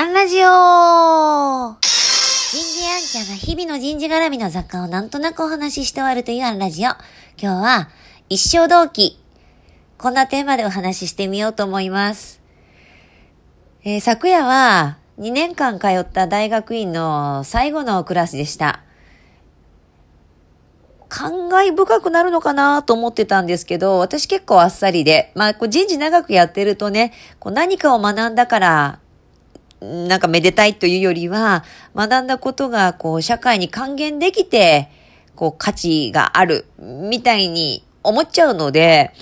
アンラジオ人事アンちゃんが日々の人事絡みの雑貨をなんとなくお話しして終わるというアンラジオ。今日は一生同期。こんなテーマでお話ししてみようと思います。えー、昨夜は2年間通った大学院の最後のクラスでした。感慨深くなるのかなと思ってたんですけど、私結構あっさりで、まあ、こう人事長くやってるとね、こう何かを学んだから、なんかめでたいというよりは、学んだことがこう社会に還元できて、こう価値がある、みたいに思っちゃうので、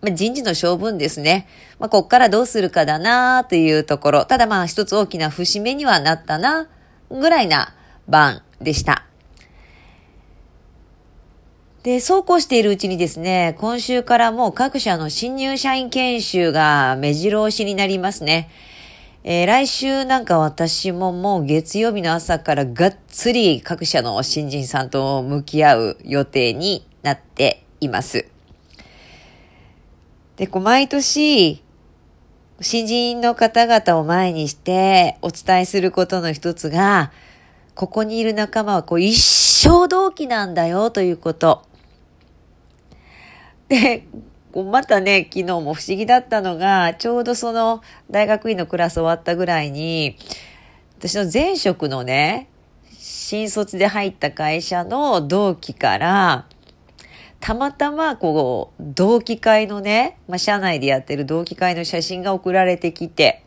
まあ、人事の性分ですね。まあ、こっからどうするかだなというところ。ただまあ一つ大きな節目にはなったな、ぐらいな番でした。で、そうこうしているうちにですね、今週からもう各社の新入社員研修が目白押しになりますね。えー、来週なんか私ももう月曜日の朝からがっつり各社の新人さんと向き合う予定になっています。で、こう毎年、新人の方々を前にしてお伝えすることの一つが、ここにいる仲間はこう一生同期なんだよということ。で、またね、昨日も不思議だったのが、ちょうどその大学院のクラス終わったぐらいに、私の前職のね、新卒で入った会社の同期から、たまたまこう、同期会のね、まあ、社内でやってる同期会の写真が送られてきて、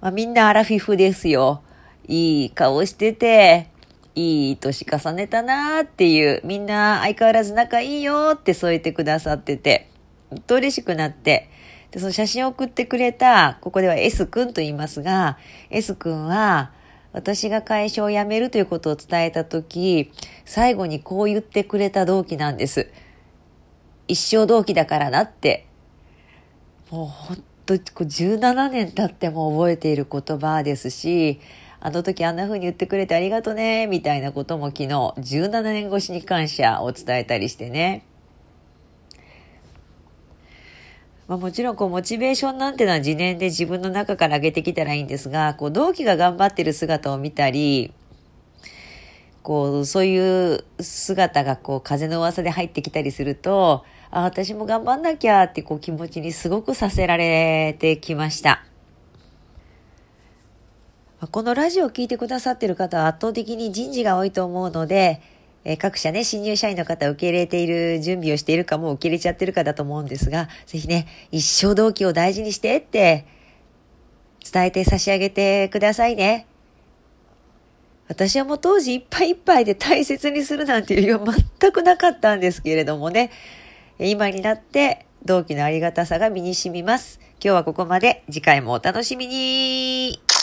まあ、みんなアラフィフですよ。いい顔してて、いい年重ねたなーっていう、みんな相変わらず仲いいよって添えてくださってて、ほんと嬉しくなって、で、その写真を送ってくれた、ここでは S 君と言いますが、S 君は、私が会社を辞めるということを伝えたとき、最後にこう言ってくれた同期なんです。一生同期だからなって。もうほんと、17年経っても覚えている言葉ですし、あの時あんな風に言ってくれてありがとね、みたいなことも昨日、17年越しに感謝を伝えたりしてね。まあ、もちろんこうモチベーションなんてのは自念で自分の中から上げてきたらいいんですが、こう同期が頑張ってる姿を見たり、こう、そういう姿がこう風の噂で入ってきたりすると、あ、私も頑張んなきゃってこう気持ちにすごくさせられてきました。このラジオを聞いてくださってる方は圧倒的に人事が多いと思うので、え各社ね、新入社員の方を受け入れている準備をしているかも受け入れちゃってるかだと思うんですが、ぜひね、一生同期を大事にしてって伝えて差し上げてくださいね。私はもう当時いっぱいいっぱいで大切にするなんていう余裕は全くなかったんですけれどもね、今になって同期のありがたさが身に染みます。今日はここまで。次回もお楽しみに。